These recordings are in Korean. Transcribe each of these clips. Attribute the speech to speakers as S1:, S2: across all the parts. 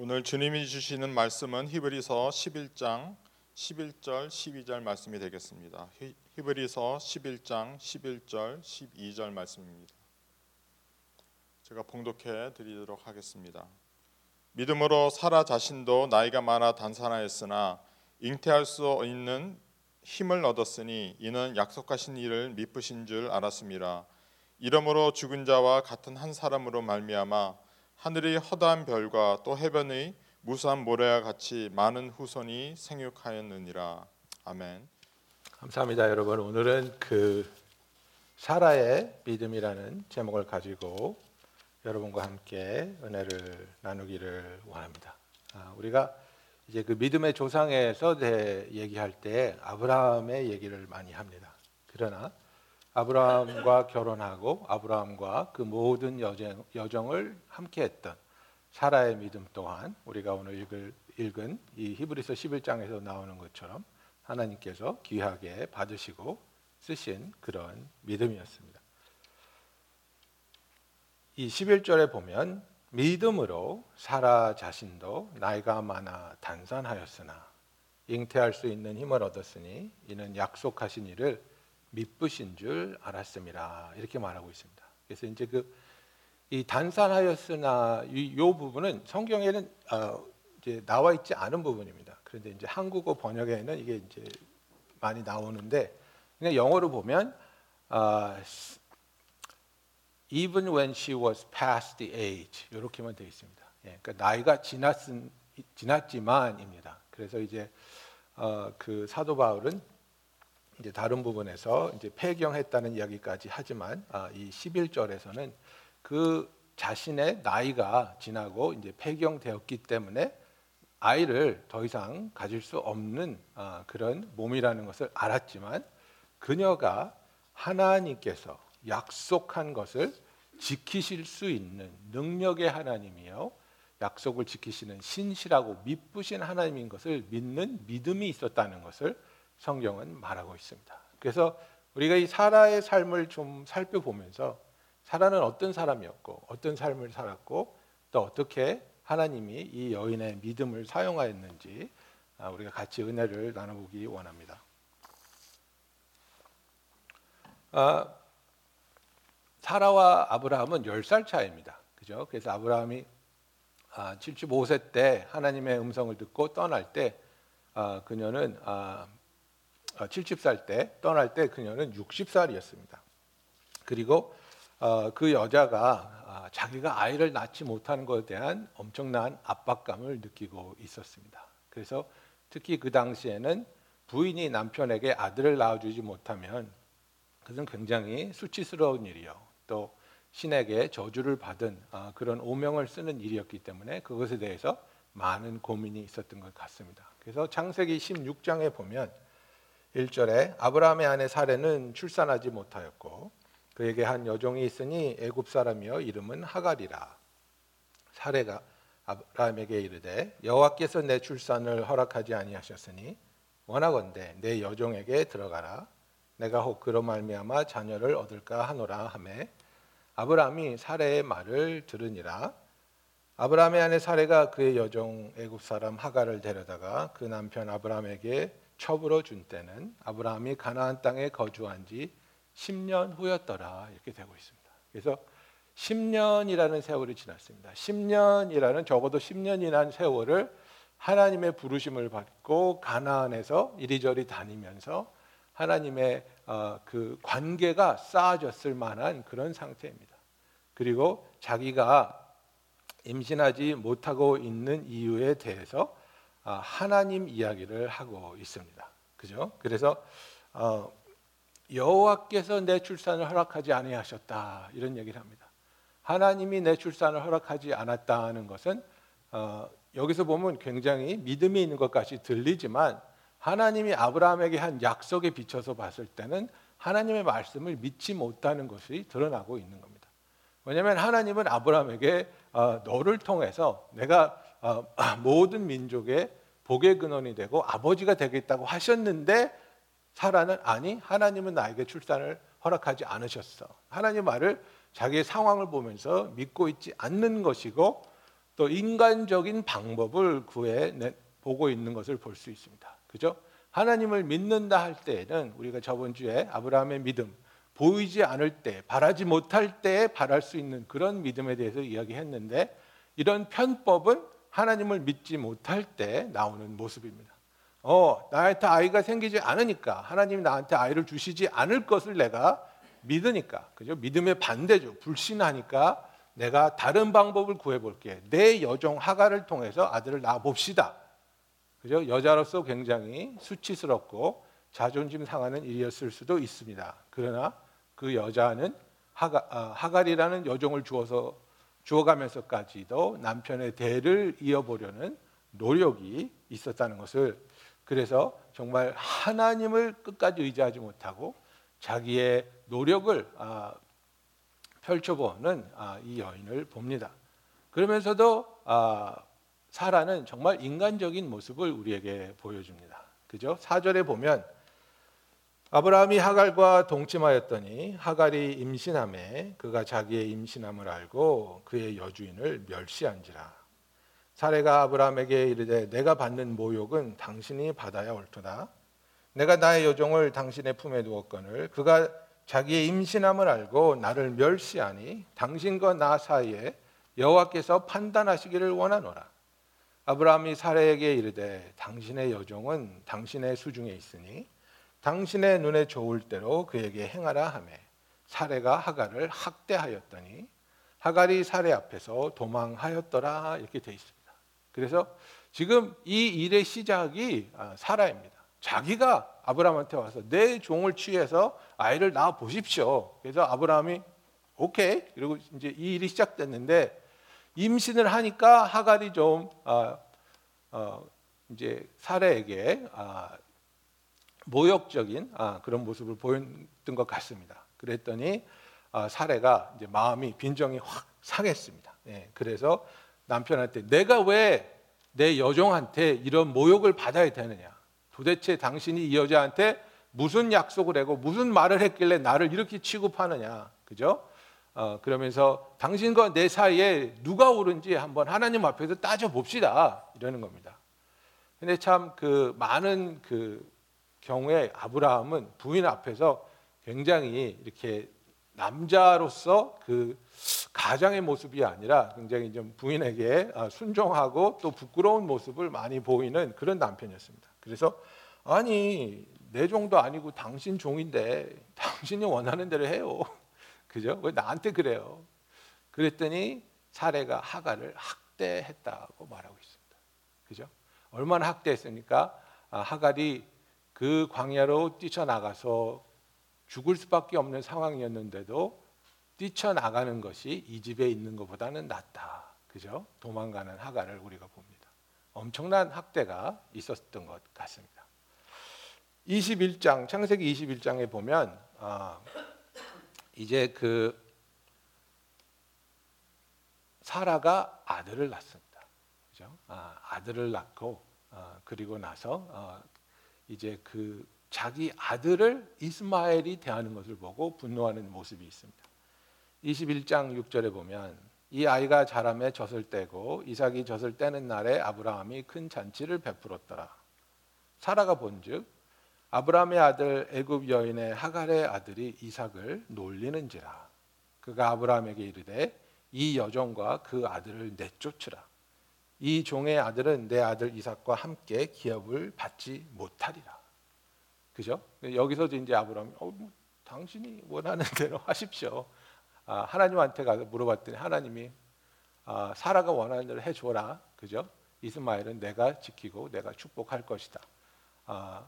S1: 오늘 주님이 주시는 말씀은 히브리서 11장 11절 12절 말씀이 되겠습니다. 히- 히브리서 11장 11절 12절 말씀입니다. 제가 봉독해 드리도록 하겠습니다. 믿음으로 사라 자신도 나이가 많아 단산하였으나 잉태할 수 있는 힘을 얻었으니 이는 약속하신 일을 미쁘신 줄 알았습니다. 이러므로 죽은 자와 같은 한 사람으로 말미암아 하늘의 허다한 별과 또 해변의 무수한 모래와 같이 많은 후손이 생육하였느니라. 아멘.
S2: 감사합니다, 여러분. 오늘은 그 사라의 믿음이라는 제목을 가지고 여러분과 함께 은혜를 나누기를 원합니다. 아, 우리가 이제 그 믿음의 조상에서 대- 얘기할 때 아브라함의 얘기를 많이 합니다. 그러나 아브라함과 결혼하고 아브라함과 그 모든 여정, 여정을 함께했던 사라의 믿음 또한 우리가 오늘 읽을, 읽은 이 히브리서 11장에서 나오는 것처럼 하나님께서 귀하게 받으시고 쓰신 그런 믿음이었습니다. 이 11절에 보면 믿음으로 사라 자신도 나이가 많아 단산하였으나 잉태할 수 있는 힘을 얻었으니 이는 약속하신 일을 미쁘신 줄 알았음이라 이렇게 말하고 있습니다. 그래서 이제 그 이 단산하였으나 이, 요 부분은 성경에는 어, 이제 나와 있지 않은 부분입니다. 그런데 이제 한국어 번역에는 이게 이제 많이 나오는데 그냥 영어로 보면 어, even when she was past the age 이렇게만 되어 있습니다. 예, 그러니까 나이가 지났은 지났지만입니다. 그래서 이제 어, 그 사도 바울은 이제 다른 부분에서 이제 폐경했다는 이야기까지 하지만 아, 이 11절에서는 그 자신의 나이가 지나고 이제 폐경되었기 때문에 아이를 더 이상 가질 수 없는 아, 그런 몸이라는 것을 알았지만 그녀가 하나님께서 약속한 것을 지키실 수 있는 능력의 하나님이요 약속을 지키시는 신실하고 미쁘신 하나님인 것을 믿는 믿음이 있었다는 것을 성경은 말하고 있습니다. 그래서 우리가 이 사라의 삶을 좀 살펴보면서 사라는 어떤 사람이었고 어떤 삶을 살았고 또 어떻게 하나님이 이 여인의 믿음을 사용하였는지 아, 우리가 같이 은혜를 나눠보기 원합니다. 아, 사라와 아브라함은 10살 차이입니다. 그죠? 그래서 아브라함이 아, 75세 때 하나님의 음성을 듣고 떠날 때 아, 그녀는 아, 70살 때 떠날 때 그녀는 60살이었습니다. 그리고 어, 그 여자가 아, 자기가 아이를 낳지 못하는 것에 대한 엄청난 압박감을 느끼고 있었습니다. 그래서 특히 그 당시에는 부인이 남편에게 아들을 낳아주지 못하면 그것은 굉장히 수치스러운 일이요. 또 신에게 저주를 받은 아, 그런 오명을 쓰는 일이었기 때문에 그것에 대해서 많은 고민이 있었던 것 같습니다. 그래서 창세기 16장에 보면 1절에 아브라함의 아내 사레는 출산하지 못하였고 그에게 한 여종이 있으니 애굽 사람이여 이름은 하갈이라. 사레가 아브라함에게 이르되 여호와께서 내 출산을 허락하지 아니하셨으니 원하건대 내 여종에게 들어가라. 내가 혹 그로 말미암아 자녀를 얻을까 하노라 하매 아브라함이 사레의 말을 들으니라. 아브라함의 아내 사레가 그의 여종 애굽 사람 하갈을 데려다가 그 남편 아브라함에게 첩으로 준 때는 아브라함이 가나안 땅에 거주한 지 10년 후였더라 이렇게 되고 있습니다. 그래서 10년이라는 세월이 지났습니다. 10년이라는 적어도 10년이라는 세월을 하나님의 부르심을 받고 가나안에서 이리저리 다니면서 하나님의 어, 그 관계가 쌓아졌을 만한 그런 상태입니다. 그리고 자기가 임신하지 못하고 있는 이유에 대해서 아, 하나님 이야기를 하고 있습니다. 그죠? 그래서 어, 여호와께서 내 출산을 허락하지 아니하셨다 이런 얘기를 합니다. 하나님이 내 출산을 허락하지 않았다는 것은 어, 여기서 보면 굉장히 믿음이 있는 것 같이 들리지만 하나님이 아브라함에게 한 약속에 비춰서 봤을 때는 하나님의 말씀을 믿지 못하는 것이 드러나고 있는 겁니다. 왜냐하면 하나님은 아브라함에게 어, 너를 통해서 내가 어, 모든 민족의 복의 근원이 되고 아버지가 되겠다고 하셨는데 사라는 아니 하나님은 나에게 출산을 허락하지 않으셨어. 하나님 말을 자기의 상황을 보면서 믿고 있지 않는 것이고 또 인간적인 방법을 구해 내- 보고 있는 것을 볼 수 있습니다. 그죠? 하나님을 믿는다 할 때에는 우리가 저번 주에 아브라함의 믿음 보이지 않을 때 바라지 못할 때에 바랄 수 있는 그런 믿음에 대해서 이야기했는데 이런 편법은 하나님을 믿지 못할 때 나오는 모습입니다. 어, 나한테 아이가 생기지 않으니까 하나님이 나한테 아이를 주시지 않을 것을 내가 믿으니까. 그죠? 믿음의 반대죠. 불신하니까 내가 다른 방법을 구해 볼게. 내 여종 하가를 통해서 아들을 낳아 봅시다. 그죠? 여자로서 굉장히 수치스럽고 자존심 상하는 일이었을 수도 있습니다. 그러나 그 여자는 하가, 아, 하갈이라는 여종을 주어서 주어가면서까지도 남편의 대를 이어보려는 노력이 있었다는 것을 그래서 정말 하나님을 끝까지 의지하지 못하고 자기의 노력을 아, 펼쳐보는 아, 이 여인을 봅니다. 그러면서도 아, 사라는 정말 인간적인 모습을 우리에게 보여줍니다. 그죠? 4절에 보면 아브라함이 하갈과 동침하였더니 하갈이 임신함에 그가 자기의 임신함을 알고 그의 여주인을 멸시한지라. 사례가 아브라함에게 이르되 내가 받는 모욕은 당신이 받아야 옳도다. 내가 나의 여종을 당신의 품에 두었거늘 그가 자기의 임신함을 알고 나를 멸시하니 당신과 나 사이에 여호와께서 판단하시기를 원하노라. 아브라함이 사례에게 이르되 당신의 여종은 당신의 수중에 있으니 당신의 눈에 좋을 대로 그에게 행하라 하매 사례가 하갈을 학대하였더니 하갈이 사례 앞에서 도망하였더라 이렇게 돼 있습니다. 그래서 지금 이 일의 시작이 아, 사라입니다. 자기가 아브라함한테 와서 내 종을 취해서 아이를 낳아 보십시오. 그래서 아브라함이 오케이 그리고 이제 이 일이 시작됐는데 임신을 하니까 하갈이 좀 아, 어, 이제 사례에게 아, 모욕적인 아, 그런 모습을 보였던 것 같습니다. 그랬더니 아, 사례가 이제 마음이 빈정이 확 상했습니다. 예, 그래서 남편한테 내가 왜 내 여종한테 이런 모욕을 받아야 되느냐? 도대체 당신이 이 여자한테 무슨 약속을 하고 무슨 말을 했길래 나를 이렇게 취급하느냐? 그죠? 어, 그러면서 당신과 내 사이에 누가 옳은지 한번 하나님 앞에서 따져 봅시다. 이러는 겁니다. 근데 참 그 많은 그 경우에 아브라함은 부인 앞에서 굉장히 이렇게 남자로서 그 가장의 모습이 아니라 굉장히 좀 부인에게 아, 순종하고 또 부끄러운 모습을 많이 보이는 그런 남편이었습니다. 그래서 아니 내 종도 아니고 당신 종인데 당신이 원하는 대로 해요. 그죠? 왜 나한테 그래요? 그랬더니 사례가 하가를 학대했다고 말하고 있습니다. 그죠? 얼마나 학대했습니까? 아, 하갈이 그 광야로 뛰쳐나가서 죽을 수밖에 없는 상황이었는데도 뛰쳐나가는 것이 이 집에 있는 것보다는 낫다. 그죠? 도망가는 하갈을 우리가 봅니다. 엄청난 학대가 있었던 것 같습니다. 21장 창세기 21장에 보면 아, 이제 그 사라가 아들을 낳습니다. 그죠? 아, 아들을 낳고 아, 그리고 나서 어, 이제 그 자기 아들을 이스마엘이 대하는 것을 보고 분노하는 모습이 있습니다. 21장 6절에 보면 이 아이가 자라매 젖을 떼고 이삭이 젖을 떼는 날에 아브라함이 큰 잔치를 베풀었더라. 사라가 본즉 아브라함의 아들 애굽 여인의 하갈의 아들이 이삭을 놀리는지라. 그가 아브라함에게 이르되 이 여종과 그 아들을 내쫓으라. 이 종의 아들은 내 아들 이삭과 함께 기업을 받지 못하리라. 그죠? 여기서도 이제 아브라함이 어, 뭐, 당신이 원하는 대로 하십시오. 아, 하나님한테 가서 물어봤더니 하나님이 아, 사라가 원하는 대로 해줘라. 그죠? 이스마엘은 내가 지키고 내가 축복할 것이다. 아,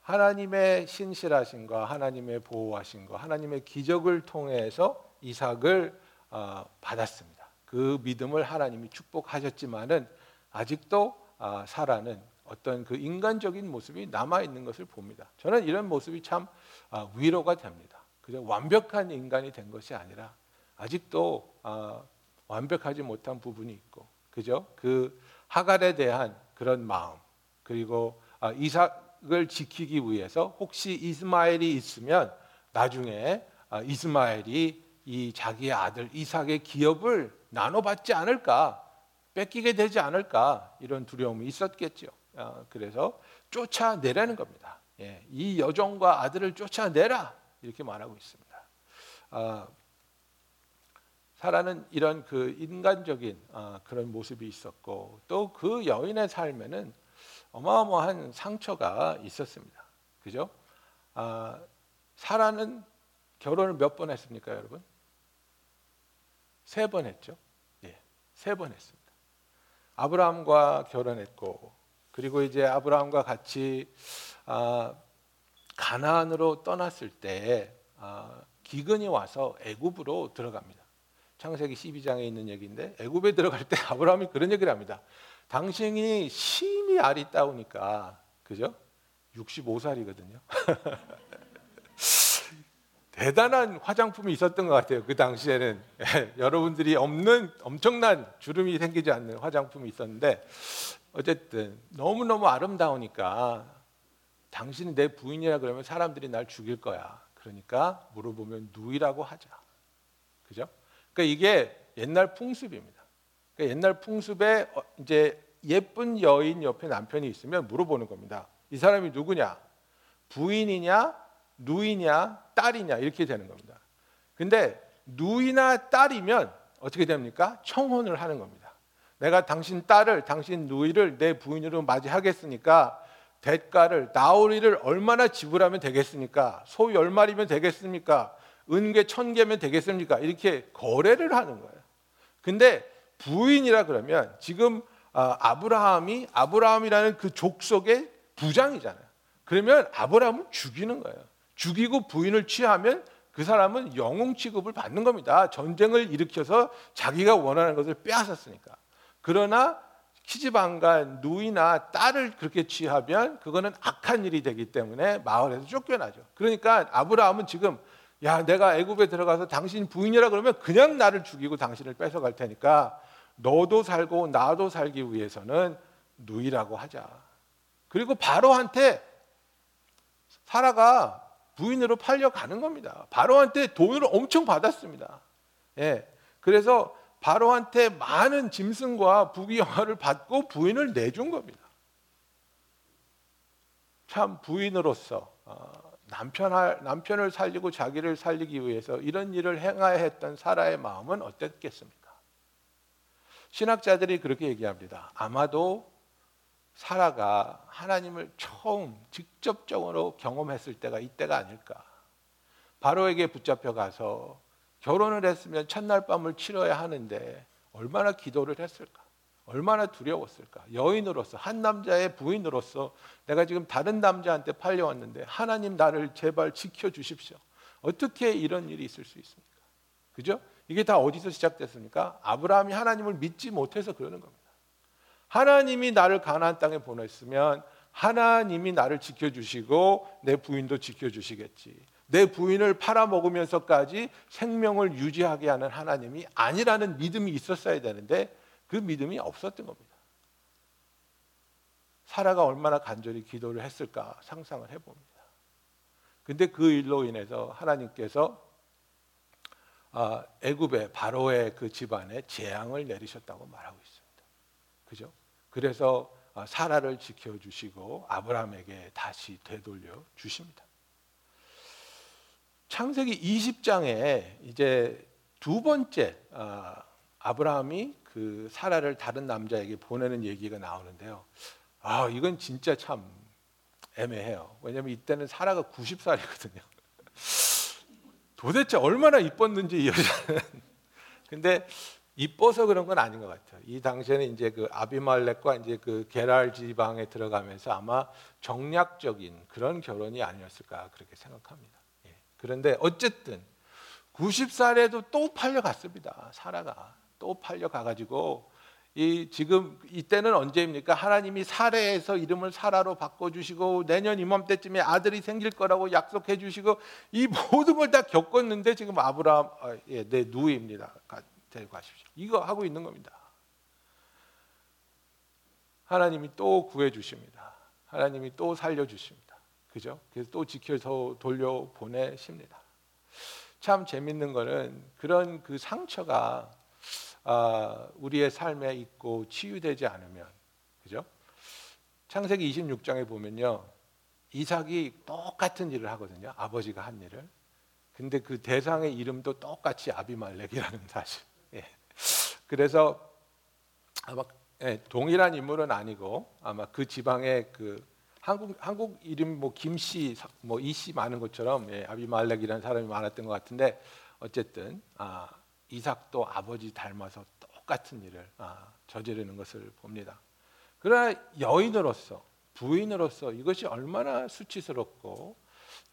S2: 하나님의 신실하신과 하나님의 보호하신과 하나님의 기적을 통해서 이삭을 아, 받았습니다. 그 믿음을 하나님이 축복하셨지만은 아직도 아, 사라는 어떤 그 인간적인 모습이 남아 있는 것을 봅니다. 저는 이런 모습이 참 아, 위로가 됩니다. 그저 완벽한 인간이 된 것이 아니라 아직도 아, 완벽하지 못한 부분이 있고, 그죠? 그 하갈에 대한 그런 마음 그리고 아, 이삭을 지키기 위해서 혹시 이스마엘이 있으면 나중에 아, 이스마엘이 이 자기의 아들 이삭의 기업을 나눠받지 않을까 뺏기게 되지 않을까 이런 두려움이 있었겠죠. 아, 그래서 쫓아내라는 겁니다. 예, 이 여종과 아들을 쫓아내라 이렇게 말하고 있습니다. 아, 사라는 이런 그 인간적인 아, 그런 모습이 있었고 또 그 여인의 삶에는 어마어마한 상처가 있었습니다. 그죠? 아, 사라는 결혼을 몇 번 했습니까, 여러분? 세 번 했죠. 예, 세 번 했습니다. 아브라함과 결혼했고 그리고 이제 아브라함과 같이 아, 가나안으로 떠났을 때 아, 기근이 와서 애굽으로 들어갑니다. 창세기 12장에 있는 얘기인데 애굽에 들어갈 때 아브라함이 그런 얘기를 합니다. 당신이 심히 아리따우니까 그죠? 65살이거든요. 대단한 화장품이 있었던 것 같아요. 그 당시에는 예, 여러분들이 없는 엄청난 주름이 생기지 않는 화장품이 있었는데 어쨌든 너무 너무 아름다우니까 당신이 내 부인이라 그러면 사람들이 날 죽일 거야. 그러니까 물어보면 누이라고 하자. 그죠? 그러니까 이게 옛날 풍습입니다. 그러니까 옛날 풍습에 어, 이제 예쁜 여인 옆에 남편이 있으면 물어보는 겁니다. 이 사람이 누구냐? 부인이냐? 누이냐? 딸이냐? 이렇게 되는 겁니다. 근데 누이나 딸이면 어떻게 됩니까? 청혼을 하는 겁니다. 내가 당신 딸을, 당신 누이를 내 부인으로 맞이하겠으니까 대가를 나오리를 얼마나 지불하면 되겠습니까? 소열 마리면 되겠습니까? 은괴 천 개면 되겠습니까? 이렇게 거래를 하는 거예요. 근데 부인이라 그러면 지금 아, 아브라함이 아브라함이라는 그 족속의 부장이잖아요. 그러면 아브라함을 죽이는 거예요. 죽이고 부인을 취하면 그 사람은 영웅 취급을 받는 겁니다. 전쟁을 일으켜서 자기가 원하는 것을 빼앗았으니까. 그러나 키즈방가 누이나 딸을 그렇게 취하면 그거는 악한 일이 되기 때문에 마을에서 쫓겨나죠. 그러니까 아브라함은 지금 야 내가 애굽에 들어가서 당신 부인이라 그러면 그냥 나를 죽이고 당신을 뺏어갈 테니까 너도 살고 나도 살기 위해서는 누이라고 하자. 그리고 바로한테 사라가 부인으로 팔려가는 겁니다. 바로한테 돈을 엄청 받았습니다. 예. 그래서 바로한테 많은 짐승과 부귀영화를 받고 부인을 내준 겁니다. 참 부인으로서 어, 남편 남편을 살리고 자기를 살리기 위해서 이런 일을 행하야 했던 사라의 마음은 어땠겠습니까? 신학자들이 그렇게 얘기합니다. 아마도 사라가 하나님을 처음 직접적으로 경험했을 때가 이때가 아닐까. 바로에게 붙잡혀 가서 결혼을 했으면 첫날 밤을 치러야 하는데 얼마나 기도를 했을까? 얼마나 두려웠을까? 여인으로서 한 남자의 부인으로서 내가 지금 다른 남자한테 팔려왔는데 하나님 나를 제발 지켜 주십시오. 어떻게 이런 일이 있을 수 있습니까? 그죠? 이게 다 어디서 시작됐습니까? 아브라함이 하나님을 믿지 못해서 그러는 겁니다. 하나님이 나를 가나안 땅에 보냈으면 하나님이 나를 지켜 주시고 내 부인도 지켜 주시겠지. 내 부인을 팔아먹으면서까지 생명을 유지하게 하는 하나님이 아니라는 믿음이 있었어야 되는데 그 믿음이 없었던 겁니다. 사라가 얼마나 간절히 기도를 했을까 상상을 해봅니다. 근데 그 일로 인해서 하나님께서 아, 애굽의 바로의 그 집안에 재앙을 내리셨다고 말하고 있습니다. 그죠? 그래서 아, 사라를 지켜 주시고 아브라함에게 다시 되돌려 주십니다. 창세기 20장에 이제 두 번째 아, 아브라함이 그 사라를 다른 남자에게 보내는 얘기가 나오는데요. 아, 이건 진짜 참 애매해요. 왜냐하면 이때는 사라가 90살이거든요. 도대체 얼마나 이뻤는지 이 여자는. 근데 이뻐서 그런 건 아닌 것 같아요. 이 당시에는 이제 그 아비말렉과 이제 그 게랄 지방에 들어가면서 아마 정략적인 그런 결혼이 아니었을까 그렇게 생각합니다. 예. 그런데 어쨌든 90살에도 또 팔려갔습니다. 사라가 또 팔려가 가지고 이 지금 이때는 언제입니까? 하나님이 사례에서 이름을 사라로 바꿔주시고 내년 이맘때쯤에 아들이 생길 거라고 약속해 주시고 이 모든 걸 다 겪었는데 지금 아브라함 아, 예, 내 누이입니다. 가, 데리고 가십시오. 이거 하고 있는 겁니다. 하나님이 또 구해 주십니다. 하나님이 또 살려 주십니다. 그죠? 그래서 또 지켜서 돌려 보내십니다. 참 재밌는 거는 그런 그 상처가 아, 우리의 삶에 있고 치유되지 않으면 그죠? 창세기 26장에 보면요. 이삭이 똑같은 일을 하거든요. 아버지가 한 일을. 근데 그 대상의 이름도 똑같이 아비말렉이라는 사실. 예. 그래서 아마 예, 동일한 인물은 아니고 아마 그 지방의 그 한국 한국 이름 뭐 김씨 뭐 이씨 많은 것처럼 예, 아비말렉이라는 사람이 많았던 것 같은데 어쨌든 아, 이삭도 아버지 닮아서 똑같은 일을 아, 저지르는 것을 봅니다. 그러나 여인으로서 부인으로서 이것이 얼마나 수치스럽고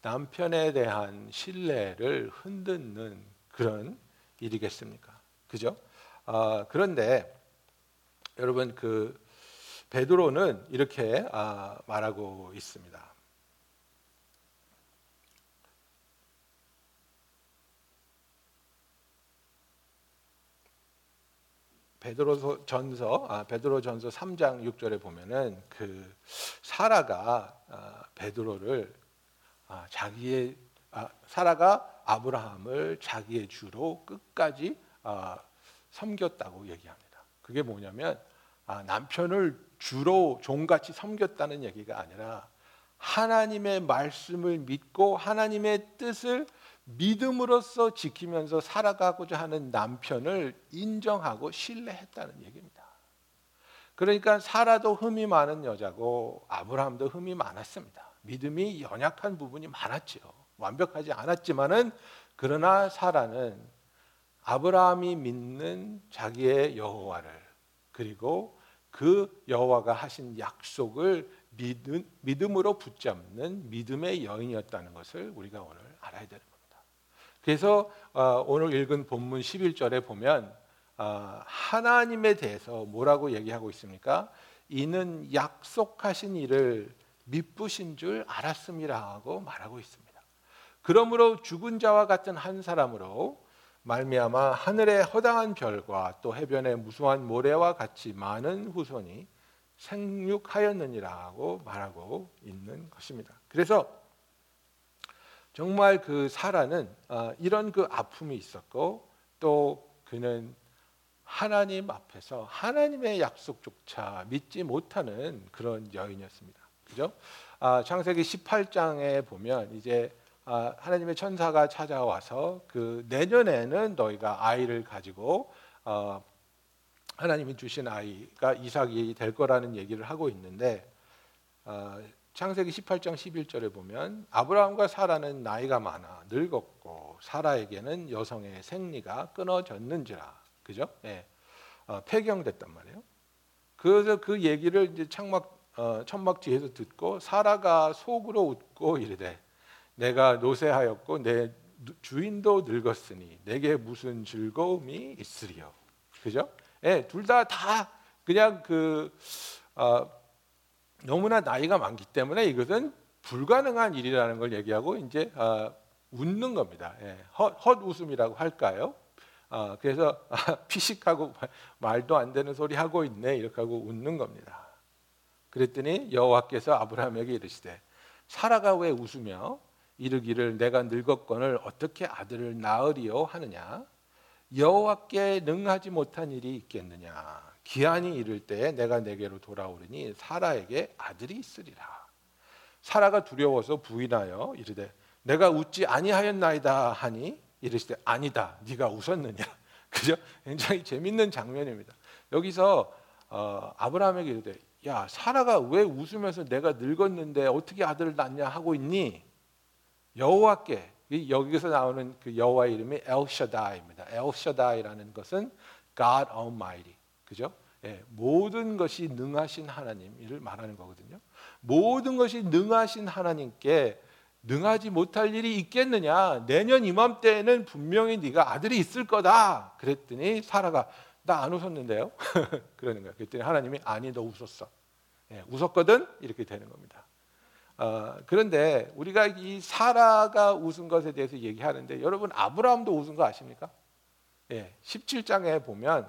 S2: 남편에 대한 신뢰를 흔드는 그런 일이겠습니까? 그죠? 아, 그런데 여러분 그 베드로는 이렇게 아, 말하고 있습니다. 베드로 전서 아, 베드로 전서 3장 6절에 보면은 그 사라가 아, 베드로를 아, 자기의 아, 사라가 아브라함을 자기의 주로 끝까지 아, 섬겼다고 얘기합니다. 그게 뭐냐면 아, 남편을 주로 종같이 섬겼다는 얘기가 아니라 하나님의 말씀을 믿고 하나님의 뜻을 믿음으로써 지키면서 살아가고자 하는 남편을 인정하고 신뢰했다는 얘기입니다. 그러니까 사라도 흠이 많은 여자고 아브라함도 흠이 많았습니다. 믿음이 연약한 부분이 많았죠. 완벽하지 않았지만은 그러나 사라는 아브라함이 믿는 자기의 여호와를 그리고 그 여호와가 하신 약속을 믿음, 믿음 으로 붙잡는 믿음의 여인이었다는 것을 우리가 오늘 알아야 되는 겁니다. 그래서 어, 오늘 읽은 본문 11절에 보면 어, 하나님에 대해서 뭐라고 얘기하고 있습니까? 이는 약속하신 일을 미쁘신 줄 알았음이라고 말하고 있습니다. 그러므로 죽은 자와 같은 한 사람으로 말미암아 하늘의 허당한 별과 또 해변의 무수한 모래와 같이 많은 후손이 생육하였느니라고 말하고 있는 것입니다. 그래서 정말 그 사라는 어, 이런 그 아픔이 있었고 또 그는 하나님 앞에서 하나님의 약속조차 믿지 못하는 그런 여인이었습니다. 그죠? 아, 창세기 18장에 보면 이제 아, 하나님의 천사가 찾아와서 그 내년에는 너희가 아이를 가지고 어, 하나님이 주신 아이가 이삭이 될 거라는 얘기를 하고 있는데 어, 창세기 18장 11절에 보면 아브라함과 사라는 나이가 많아 늙었고 사라에게는 여성의 생리가 끊어졌는지라 그죠? 예. 어, 폐경됐단 말이에요. 그래서 그 얘기를 이제 창막 어, 천막 뒤에서 듣고 사라가 속으로 웃고 이르되 내가 노쇠하였고 내 주인도 늙었으니 내게 무슨 즐거움이 있으리요. 그죠? 예, 둘다다 그냥 그 어, 너무나 나이가 많기 때문에 이것은 불가능한 일이라는 걸 얘기하고 이제 어, 웃는 겁니다. 예, 헛, 헛 웃음이라고 할까요? 어, 그래서 아, 피식하고 말도 안 되는 소리 하고 있네 이렇게 하고 웃는 겁니다. 그랬더니 여호와께서 아브라함에게 이르시되 사라가 왜 웃으며 이르기를 내가 늙었건을 어떻게 아들을 낳으리요 하느냐? 여호와께 능하지 못한 일이 있겠느냐? 기한이 이를 때에 내가 내게로 돌아오르니 사라에게 아들이 있으리라. 사라가 두려워서 부인하여 이르되 내가 웃지 아니하였나이다 하니 이르시되 아니다 네가 웃었느냐? 그죠? 굉장히 재밌는 장면입니다. 여기서 어, 아브라함에게 이르되 야 사라가 왜 웃으면서 내가 늙었는데 어떻게 아들을 낳냐 하고 있니 여호와께 여기서 나오는 그 여호와 이름이 엘샤다이입니다. 엘샤다이라는 것은 God Almighty, 그죠? 예, 모든 것이 능하신 하나님을 말하는 거거든요. 모든 것이 능하신 하나님께 능하지 못할 일이 있겠느냐? 내년 이맘때에는 분명히 네가 아들이 있을 거다. 그랬더니 사라가 나 안 웃었는데요. 그러는 거예요. 그랬더니 하나님이 아니 너 웃었어. 예, 웃었거든 이렇게 되는 겁니다. 어, 그런데 우리가 이 사라가 웃은 것에 대해서 얘기하는데 여러분 아브라함도 웃은 거 아십니까? 예, 17장에 보면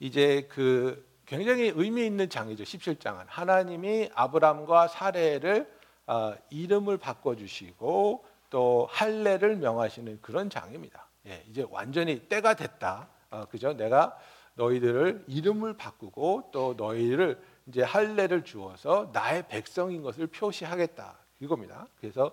S2: 이제 그 굉장히 의미 있는 장이죠. 17장은 하나님이 아브라함과 사례를 어, 이름을 바꿔 주시고 또 할례를 명하시는 그런 장입니다. 예, 이제 완전히 때가 됐다. 어, 그죠? 내가 너희들을 이름을 바꾸고 또 너희를 이제 할례를 주어서 나의 백성인 것을 표시하겠다 이겁니다. 그래서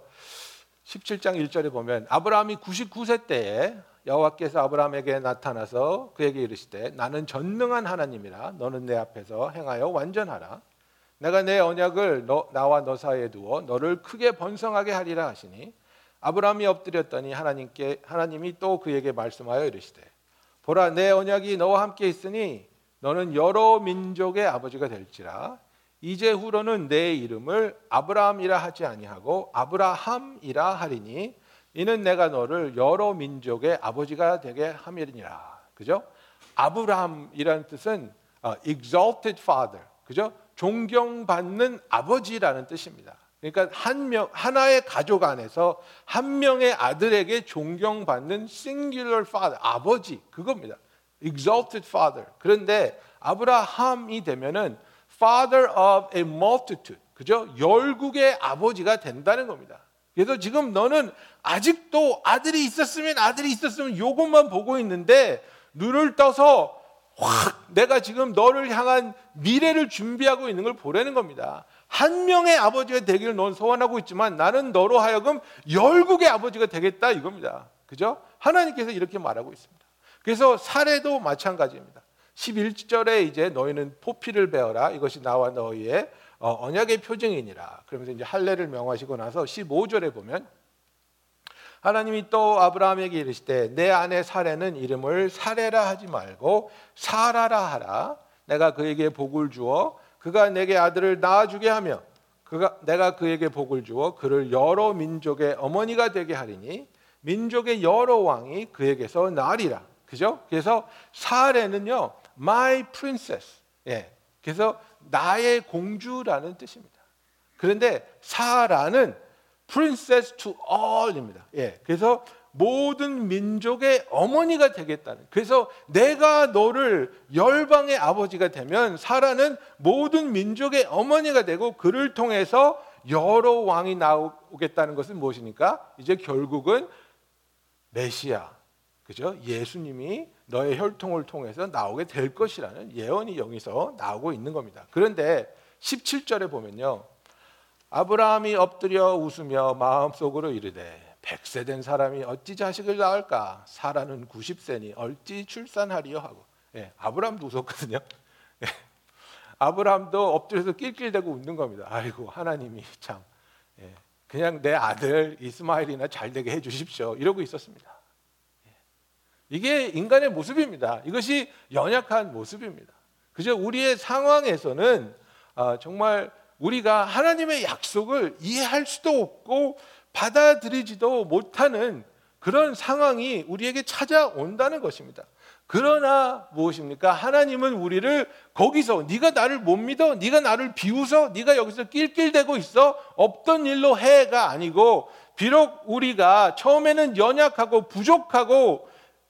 S2: 17장 1절에 보면 아브라함이 99세 때에 여호와께서 아브라함에게 나타나서 그에게 이르시되 나는 전능한 하나님이라 너는 내 앞에서 행하여 완전하라 내가 내 언약을 너, 나와 너 사이에 두어 너를 크게 번성하게 하리라 하시니 아브라함이 엎드렸더니 하나님께 하나님이 또 그에게 말씀하여 이르시되 보라 내 언약이 너와 함께 있으니 너는 여러 민족의 아버지가 될지라 이제 후로는 내 이름을 아브라함이라 하지 아니하고 아브라함이라 하리니 이는 내가 너를 여러 민족의 아버지가 되게 함이니라. 그죠? 아브라함이라는 뜻은 어, exalted father. 그죠? 존경받는 아버지라는 뜻입니다. 그러니까 한 명 하나의 가족 안에서 한 명의 아들에게 존경받는 singular father 아버지 그겁니다. Exalted father. 그런데 아브라함이 되면은 father of a multitude. 그죠? 열국의 아버지가 된다는 겁니다. 그래서 지금 너는 아직도 아들이 있었으면 아들이 있었으면 요것만 보고 있는데 눈을 떠서 확 내가 지금 너를 향한 미래를 준비하고 있는 걸 보라는 겁니다. 한 명의 아버지가 되기를 넌 소원하고 있지만 나는 너로 하여금 열국의 아버지가 되겠다 이겁니다. 그죠? 하나님께서 이렇게 말하고 있습니다. 그래서 사례도 마찬가지입니다. 11절에 이제 너희는 포피를 베어라 이것이 나와 너희의 어, 언약의 표징이니라. 그러면서 이제 할례를 명하시고 나서 15절에 보면 하나님이 또 아브라함에게 이르시되 내 아내 사례는 이름을 사례라 하지 말고 사라라 하라. 내가 그에게 복을 주어 그가 내게 아들을 낳아주게 하며 그가 내가 그에게 복을 주어 그를 여러 민족의 어머니가 되게 하리니 민족의 여러 왕이 그에게서 나리라. 그죠? 그래서 사례는요, my princess. 예. 그래서 나의 공주라는 뜻입니다. 그런데 사라는 princess to all입니다. 예. 그래서 모든 민족의 어머니가 되겠다는. 그래서 내가 너를 열방의 아버지가 되면 사라는 모든 민족의 어머니가 되고 그를 통해서 여러 왕이 나오겠다는 것은 무엇입니까? 이제 결국은 메시아, 그죠? 예수님이 너의 혈통을 통해서 나오게 될 것이라는 예언이 여기서 나오고 있는 겁니다. 그런데 17절에 보면요. 아브라함이 엎드려 웃으며 마음속으로 이르되 백세 된 사람이 어찌 자식을 낳을까? 사라는 90세니 얼찌 출산하리요 하고. 예, 아브라함도 웃었거든요. 예, 아브라함도 엎드려서 낄낄대고 웃는 겁니다. 아이고 하나님이 참 예, 그냥 내 아들 이스마엘이나 잘 되게 해주십시오. 이러고 있었습니다. 예, 이게 인간의 모습입니다. 이것이 연약한 모습입니다. 그저 우리의 상황에서는 아, 정말 우리가 하나님의 약속을 이해할 수도 없고 받아들이지도 못하는 그런 상황이 우리에게 찾아온다는 것입니다. 그러나 무엇입니까? 하나님은 우리를 거기서 네가 나를 못 믿어, 네가 나를 비웃어, 네가 여기서 낄낄대고 있어 없던 일로 해가 아니고 비록 우리가 처음에는 연약하고 부족하고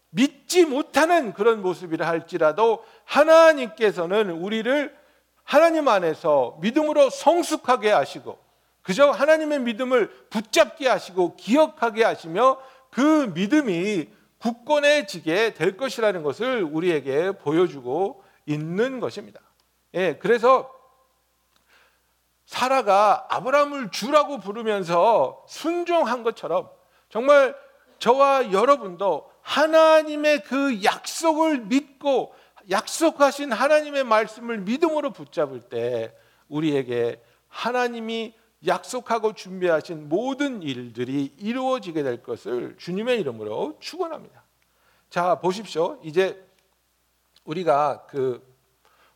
S2: 믿지 못하는 그런 모습이라 할지라도 하나님께서는 우리를 하나님 안에서 믿음으로 성숙하게 하시고 그저 하나님의 믿음을 붙잡게 하시고 기억하게 하시며 그 믿음이 굳건해지게 될 것이라는 것을 우리에게 보여주고 있는 것입니다. 예, 그래서 사라가 아브라함을 주라고 부르면서 순종한 것처럼 정말 저와 여러분도 하나님의 그 약속을 믿고 약속하신 하나님의 말씀을 믿음으로 붙잡을 때 우리에게 하나님이 약속하고 준비하신 모든 일들이 이루어지게 될 것을 주님의 이름으로 축원합니다. 자, 보십시오. 이제 우리가 그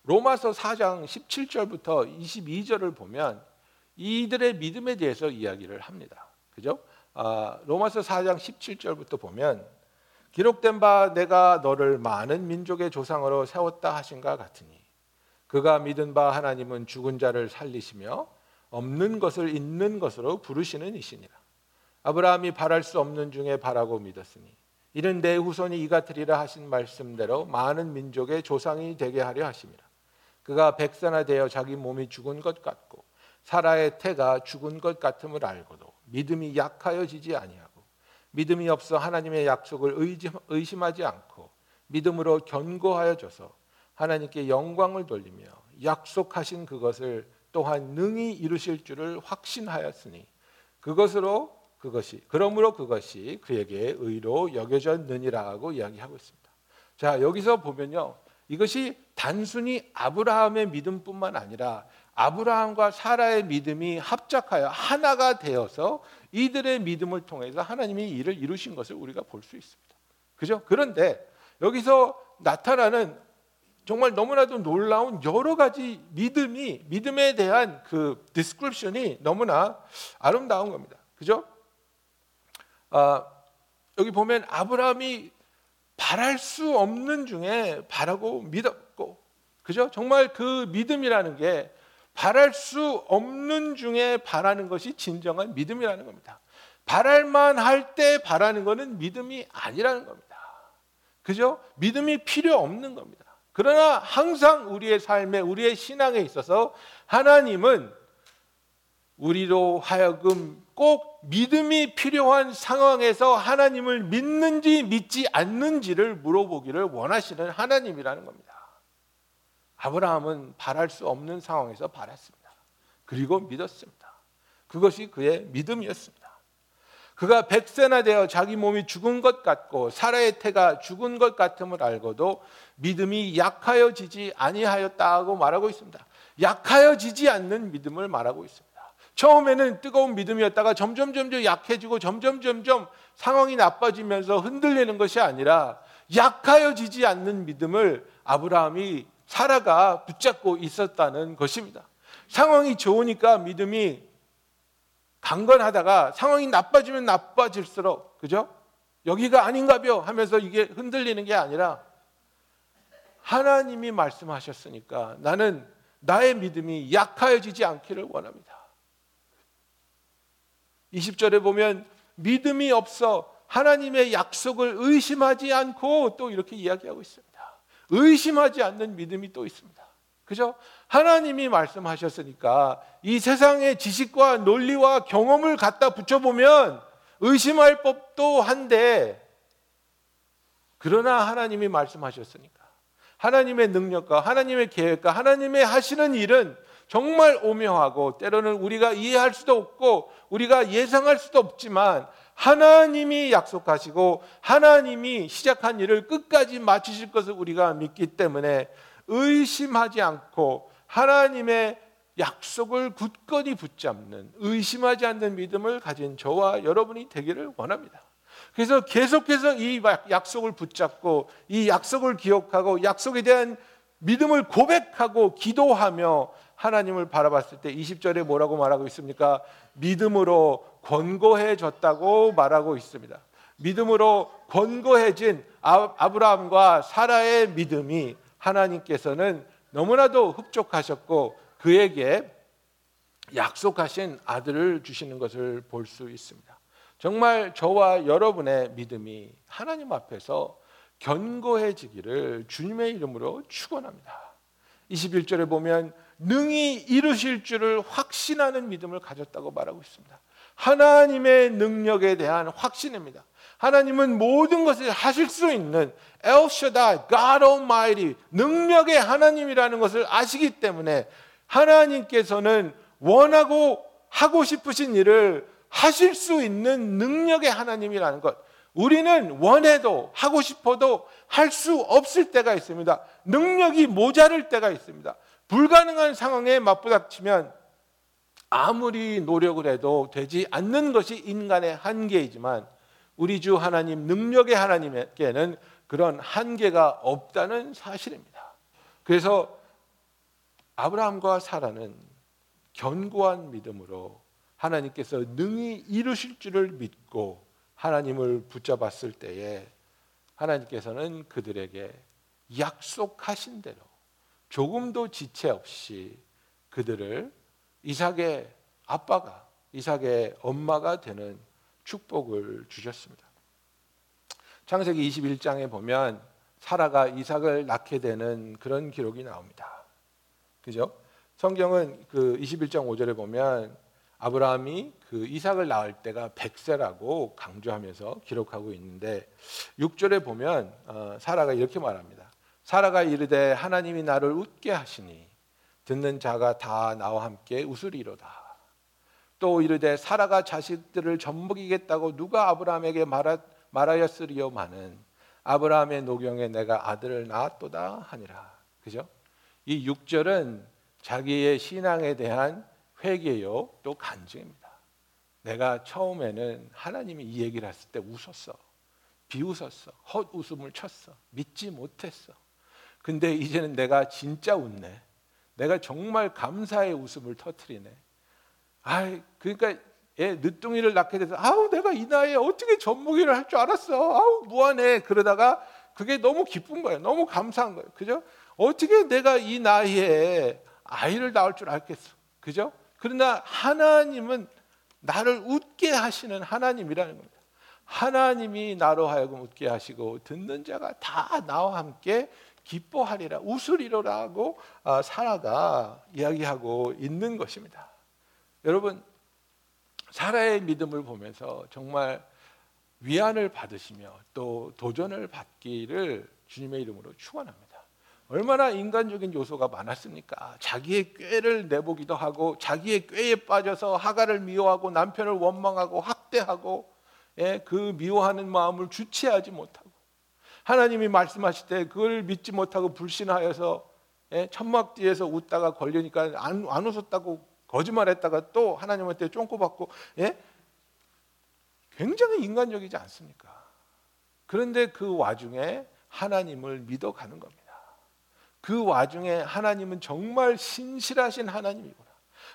S2: 로마서 4장 17절부터 22절을 보면 이들의 믿음에 대해서 이야기를 합니다. 그죠? 아, 로마서 4장 17절부터 보면 기록된 바 내가 너를 많은 민족의 조상으로 세웠다 하신가 같으니 그가 믿은 바 하나님은 죽은 자를 살리시며 없는 것을 있는 것으로 부르시는 이시니라. 아브라함이 바랄 수 없는 중에 바라고 믿었으니 이는 내 후손이 이 같으리라 하신 말씀대로 많은 민족의 조상이 되게 하려 하심이라. 그가 백산화되어 자기 몸이 죽은 것 같고 사라의 태가 죽은 것 같음을 알고도 믿음이 약하여지지 아니하고 믿음이 없어 하나님의 약속을 의심하지 않고 믿음으로 견고하여져서 하나님께 영광을 돌리며 약속하신 그것을 또한 능히 이루실 줄을 확신하였으니 그것으로 그것이 그러므로 그것이 그에게 의로 여겨졌느니라고 이야기하고 있습니다. 자, 여기서 보면요. 이것이 단순히 아브라함의 믿음뿐만 아니라 아브라함과 사라의 믿음이 합작하여 하나가 되어서 이들의 믿음을 통해서 하나님이 이를 이루신 것을 우리가 볼 수 있습니다. 그죠? 그런데 여기서 나타나는 정말 너무나도 놀라운 여러 가지 믿음이 믿음에 대한 그 description이 너무나 아름다운 겁니다. 그죠? 아, 여기 보면 아브라함이 바랄 수 없는 중에 바라고 믿었고, 그죠? 정말 그 믿음이라는 게 바랄 수 없는 중에 바라는 것이 진정한 믿음이라는 겁니다. 바랄만 할 때 바라는 것은 믿음이 아니라는 겁니다. 그죠? 믿음이 필요 없는 겁니다. 그러나 항상 우리의 삶에 우리의 신앙에 있어서 하나님은 우리로 하여금 꼭 믿음이 필요한 상황에서 하나님을 믿는지 믿지 않는지를 물어보기를 원하시는 하나님이라는 겁니다. 아브라함은 바랄 수 없는 상황에서 바랐습니다. 그리고 믿었습니다. 그것이 그의 믿음이었습니다. 그가 백세나 되어 자기 몸이 죽은 것 같고 사라의 태가 죽은 것 같음을 알고도 믿음이 약하여지지 아니하였다고 말하고 있습니다. 약하여지지 않는 믿음을 말하고 있습니다. 처음에는 뜨거운 믿음이었다가 점점 점점 약해지고 점점 점점 상황이 나빠지면서 흔들리는 것이 아니라 약하여지지 않는 믿음을 아브라함이 사라가 붙잡고 있었다는 것입니다. 상황이 좋으니까 믿음이 강건하다가 상황이 나빠지면 나빠질수록 그죠? 여기가 아닌가벼 하면서 이게 흔들리는 게 아니라 하나님이 말씀하셨으니까 나는 나의 믿음이 약하여지지 않기를 원합니다. 20절에 보면 믿음이 없어 하나님의 약속을 의심하지 않고 또 이렇게 이야기하고 있습니다. 의심하지 않는 믿음이 또 있습니다. 그죠? 하나님이 말씀하셨으니까 이 세상의 지식과 논리와 경험을 갖다 붙여보면 의심할 법도 한데 그러나 하나님이 말씀하셨으니까 하나님의 능력과 하나님의 계획과 하나님의 하시는 일은 정말 오묘하고 때로는 우리가 이해할 수도 없고 우리가 예상할 수도 없지만 하나님이 약속하시고 하나님이 시작한 일을 끝까지 마치실 것을 우리가 믿기 때문에 의심하지 않고 하나님의 약속을 굳건히 붙잡는 의심하지 않는 믿음을 가진 저와 여러분이 되기를 원합니다. 그래서 계속해서 이 약속을 붙잡고 이 약속을 기억하고 약속에 대한 믿음을 고백하고 기도하며 하나님을 바라봤을 때 20절에 뭐라고 말하고 있습니까? 믿음으로 권고해졌다고 말하고 있습니다. 믿음으로 권고해진 아, 아브라함과 사라의 믿음이 하나님께서는 너무나도 흡족하셨고 그에게 약속하신 아들을 주시는 것을 볼 수 있습니다. 정말 저와 여러분의 믿음이 하나님 앞에서 견고해지기를 주님의 이름으로 축원합니다. 21절에 보면 능히 이루실 줄을 확신하는 믿음을 가졌다고 말하고 있습니다. 하나님의 능력에 대한 확신입니다. 하나님은 모든 것을 하실 수 있는 Shaddai, God Almighty, 능력의 하나님이라는 것을 아시기 때문에 하나님께서는 원하고 하고 싶으신 일을 하실 수 있는 능력의 하나님이라는 것. 우리는 원해도 하고 싶어도 할 수 없을 때가 있습니다. 능력이 모자랄 때가 있습니다. 불가능한 상황에 맞부닥치면 아무리 노력을 해도 되지 않는 것이 인간의 한계이지만 우리 주 하나님 능력의 하나님에게는 그런 한계가 없다는 사실입니다. 그래서 아브라함과 사라는 견고한 믿음으로 하나님께서 능히 이루실 줄을 믿고 하나님을 붙잡았을 때에 하나님께서는 그들에게 약속하신 대로 조금도 지체 없이 그들을 이삭의 아빠가 이삭의 엄마가 되는 축복을 주셨습니다. 창세기 21장에 보면 사라가 이삭을 낳게 되는 그런 기록이 나옵니다. 그죠? 성경은 그 21장 5절에 보면 아브라함이 그 이삭을 낳을 때가 100세라고 강조하면서 기록하고 있는데 6절에 보면 어, 사라가 이렇게 말합니다. 사라가 이르되 하나님이 나를 웃게 하시니 듣는 자가 다 나와 함께 웃으리로다. 또 이르되 사라가 자식들을 젖먹이겠다고 누가 아브라함에게 말하, 말하였으리요마는 아브라함의 노경에 내가 아들을 낳았도다 하니라. 그죠? 이 6절은 자기의 신앙에 대한 회개요 또 간증입니다. 내가 처음에는 하나님이 이 얘기를 했을 때 웃었어. 비웃었어. 헛웃음을 쳤어. 믿지 못했어. 근데 이제는 내가 진짜 웃네. 내가 정말 감사의 웃음을 터트리네. 아, 그러니까 얘 늦둥이를 낳게 돼서 아우 내가 이 나이에 어떻게 젖먹이를 할 줄 알았어. 아우 무한해. 그러다가 그게 너무 기쁜 거예요. 너무 감사한 거예요. 그죠? 어떻게 내가 이 나이에 아이를 낳을 줄 알겠어. 그죠? 그러나 하나님은 나를 웃게 하시는 하나님이라는 겁니다. 하나님이 나로 하여금 웃게 하시고 듣는 자가 다 나와 함께 기뻐하리라 웃으리로라고 아, 사라가 이야기하고 있는 것입니다. 여러분 사라의 믿음을 보면서 정말 위안을 받으시며 또 도전을 받기를 주님의 이름으로 축원합니다. 얼마나 인간적인 요소가 많았습니까? 자기의 꾀를 내보기도 하고 자기의 꾀에 빠져서 하가를 미워하고 남편을 원망하고 학대하고 예, 그 미워하는 마음을 주체하지 못하고 하나님이 말씀하실 때 그걸 믿지 못하고 불신하여서 예, 천막 뒤에서 웃다가 걸리니까 안, 안 웃었다고 거짓말했다가 또 하나님한테 쫑고 받고 예? 굉장히 인간적이지 않습니까? 그런데 그 와중에 하나님을 믿어가는 겁니다. 그 와중에 하나님은 정말 신실하신 하나님이구나.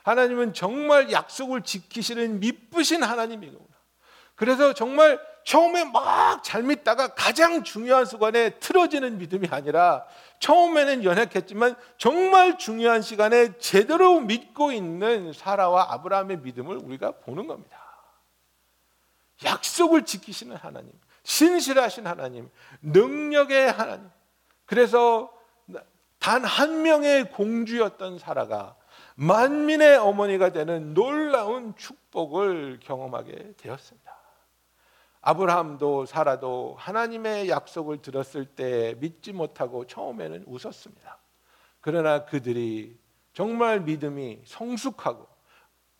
S2: 하나님은 정말 약속을 지키시는 미쁘신 하나님이구나. 그래서 정말 처음에 막 잘 믿다가 가장 중요한 순간에 틀어지는 믿음이 아니라 처음에는 연약했지만 정말 중요한 시간에 제대로 믿고 있는 사라와 아브라함의 믿음을 우리가 보는 겁니다. 약속을 지키시는 하나님, 신실하신 하나님, 능력의 하나님. 그래서 단 한 명의 공주였던 사라가 만민의 어머니가 되는 놀라운 축복을 경험하게 되었습니다. 아브라함도 사라도 하나님의 약속을 들었을 때 믿지 못하고 처음에는 웃었습니다. 그러나 그들이 정말 믿음이 성숙하고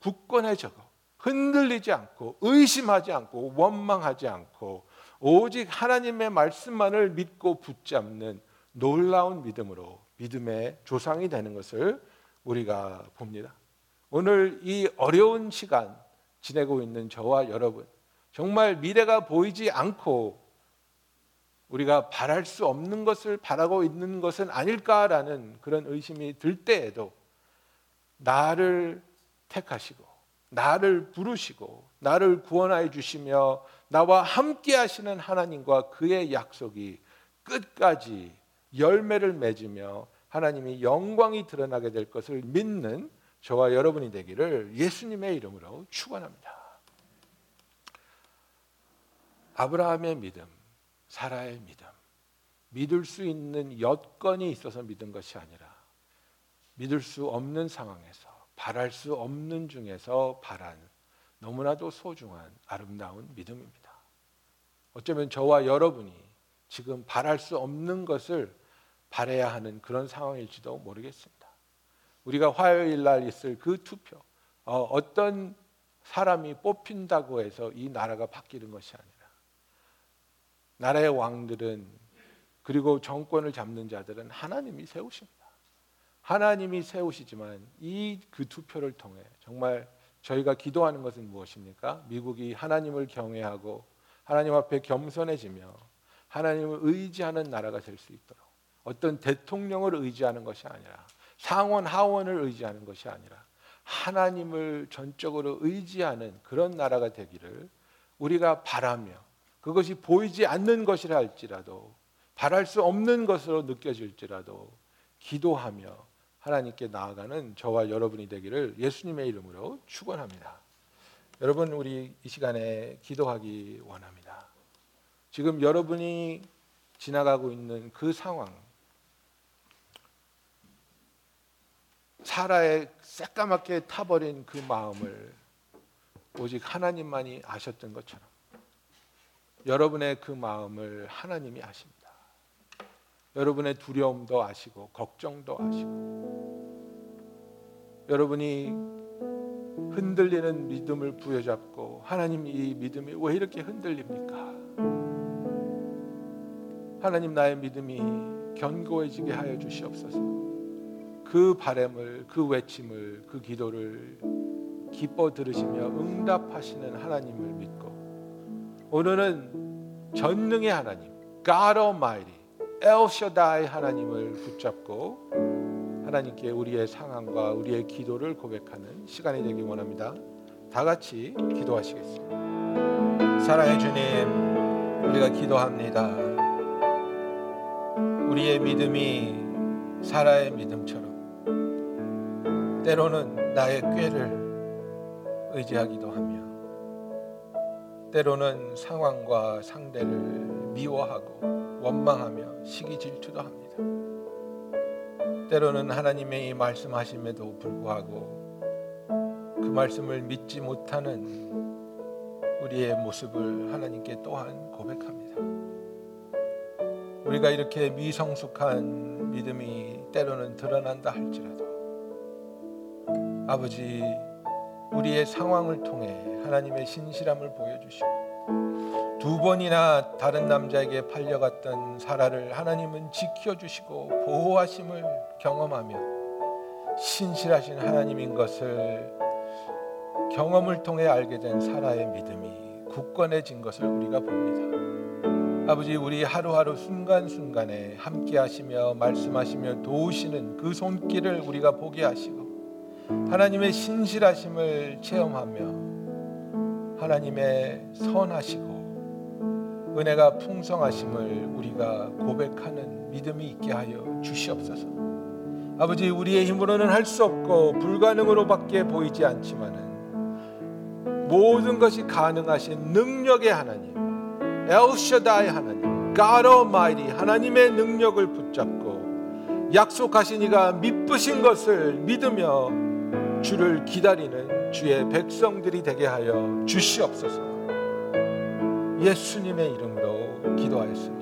S2: 굳건해져고 흔들리지 않고 의심하지 않고 원망하지 않고 오직 하나님의 말씀만을 믿고 붙잡는 놀라운 믿음으로 믿음의 조상이 되는 것을 우리가 봅니다. 오늘 이 어려운 시간 지내고 있는 저와 여러분 정말 미래가 보이지 않고 우리가 바랄 수 없는 것을 바라고 있는 것은 아닐까라는 그런 의심이 들 때에도 나를 택하시고 나를 부르시고 나를 구원하여 주시며 나와 함께 하시는 하나님과 그의 약속이 끝까지 열매를 맺으며 하나님이 영광이 드러나게 될 것을 믿는 저와 여러분이 되기를 예수님의 이름으로 축원합니다. 아브라함의 믿음, 사라의 믿음, 믿을 수 있는 여건이 있어서 믿은 것이 아니라 믿을 수 없는 상황에서 바랄 수 없는 중에서 바란 너무나도 소중한 아름다운 믿음입니다. 어쩌면 저와 여러분이 지금 바랄 수 없는 것을 바래야 하는 그런 상황일지도 모르겠습니다. 우리가 화요일 날 있을 그 투표, 어, 떤 사람이 뽑힌다고 해서 이 나라가 바뀌는 것이 아니라 나라의 왕들은 그리고 정권을 잡는 자들은 하나님이 세우십니다. 하나님이 세우시지만 이 그 투표를 통해 정말 저희가 기도하는 것은 무엇입니까? 미국이 하나님을 경외하고 하나님 앞에 겸손해지며 하나님을 의지하는 나라가 될 수 있도록 어떤 대통령을 의지하는 것이 아니라 상원 하원을 의지하는 것이 아니라 하나님을 전적으로 의지하는 그런 나라가 되기를 우리가 바라며 그것이 보이지 않는 것이라 할지라도 바랄 수 없는 것으로 느껴질지라도 기도하며 하나님께 나아가는 저와 여러분이 되기를 예수님의 이름으로 축원합니다. 여러분 우리 이 시간에 기도하기 원합니다. 지금 여러분이 지나가고 있는 그 상황 사라의 새까맣게 타버린 그 마음을 오직 하나님만이 아셨던 것처럼 여러분의 그 마음을 하나님이 아십니다. 여러분의 두려움도 아시고 걱정도 아시고 여러분이 흔들리는 믿음을 부여잡고 하나님 이 믿음이 왜 이렇게 흔들립니까? 하나님 나의 믿음이 견고해지게 하여 주시옵소서. 그 바램을 그 외침을 그 기도를 기뻐 들으시며 응답하시는 하나님을 믿고 오늘은 전능의 하나님 God Almighty El Shaddai 하나님을 붙잡고 하나님께 우리의 상황과 우리의 기도를 고백하는 시간이 되기 원합니다. 다 같이 기도하시겠습니다. 사랑의 주님, 우리가 기도합니다. 우리의 믿음이 사라의 믿음처럼 때로는 나의 꾀를 의지하기도 하며 때로는 상황과 상대를 미워하고 원망하며 시기 질투도 합니다. 때로는 하나님의 이 말씀하심에도 불구하고 그 말씀을 믿지 못하는 우리의 모습을 하나님께 또한 고백합니다. 우리가 이렇게 미성숙한 믿음이 때로는 드러난다 할지라도 아버지 우리의 상황을 통해 하나님의 신실함을 보여주시고 두 번이나 다른 남자에게 팔려갔던 사라를 하나님은 지켜주시고 보호하심을 경험하며 신실하신 하나님인 것을 경험을 통해 알게 된 사라의 믿음이 굳건해진 것을 우리가 봅니다. 아버지 우리 하루하루 순간순간에 함께 하시며 말씀하시며 도우시는 그 손길을 우리가 보게 하시고 하나님의 신실하심을 체험하며 하나님의 선하시고 은혜가 풍성하심을 우리가 고백하는 믿음이 있게 하여 주시옵소서. 아버지 우리의 힘으로는 할 수 없고 불가능으로밖에 보이지 않지만은 모든 것이 가능하신 능력의 하나님 엘샤다의 하나님 Almighty 하나님의 능력을 붙잡고 약속하신 이가 미쁘신 것을 믿으며 주를 기다리는 주의 백성들이 되게 하여 주시옵소서. 예수님의 이름으로 기도하였습니다.